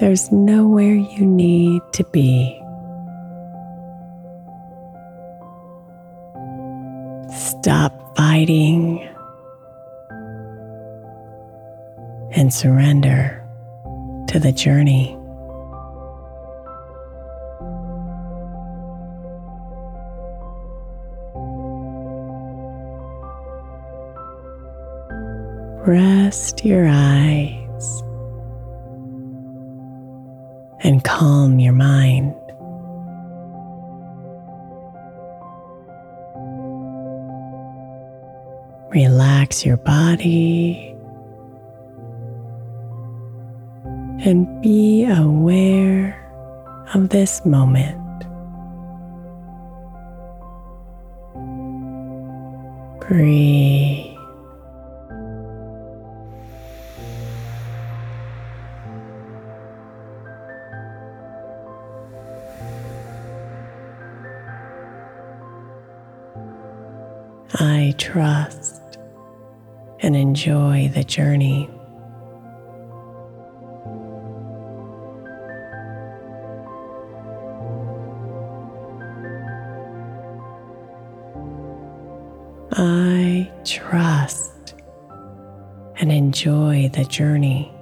There's nowhere you need to be. Stop fighting and surrender to the journey. Rest your eyes calm your mind. Relax your body and be aware of this moment. Breathe. Trust and enjoy the journey. I trust and enjoy the journey.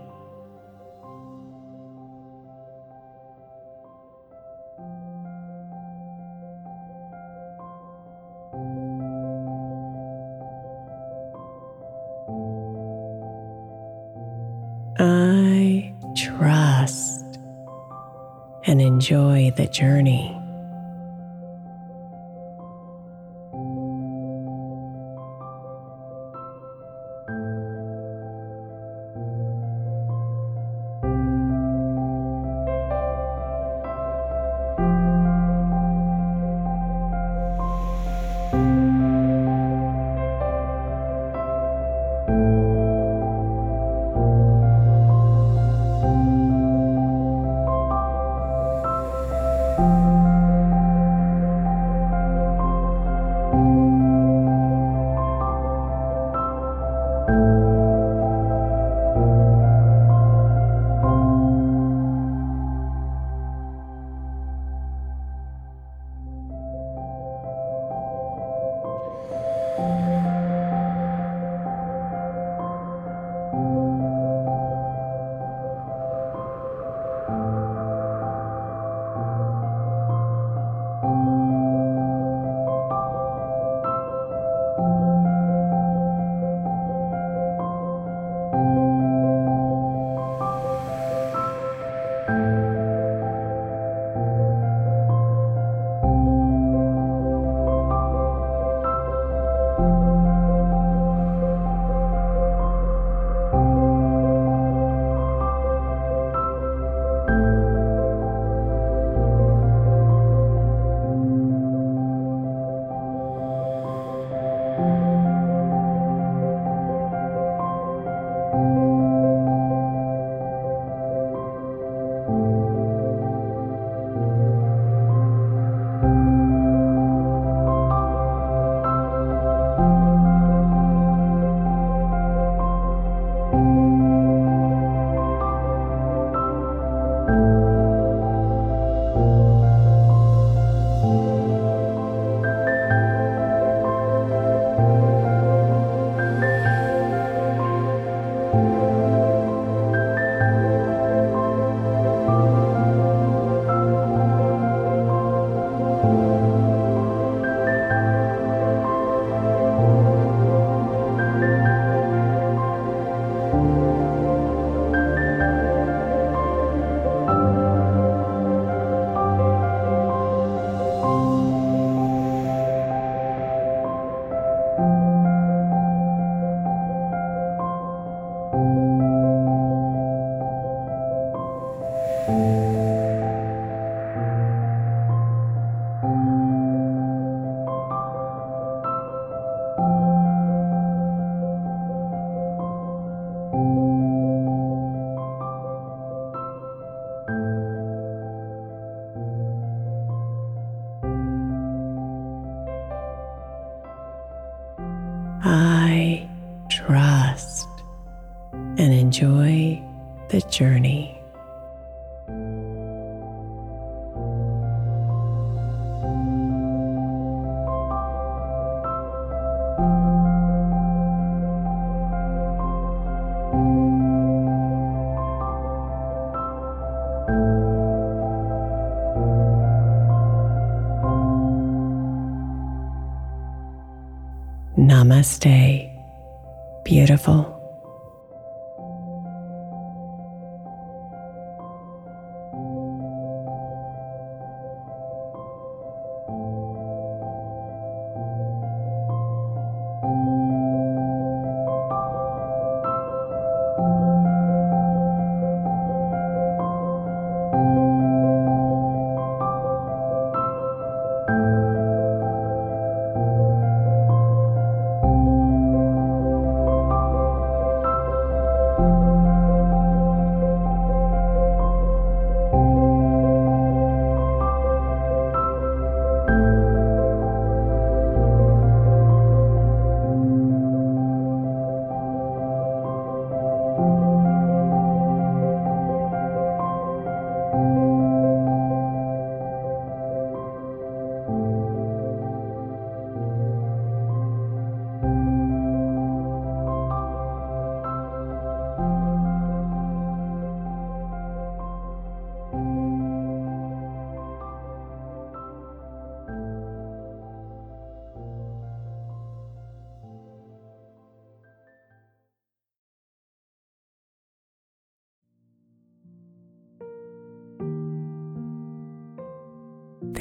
Enjoy the journey. And enjoy the journey. Namaste, beautiful.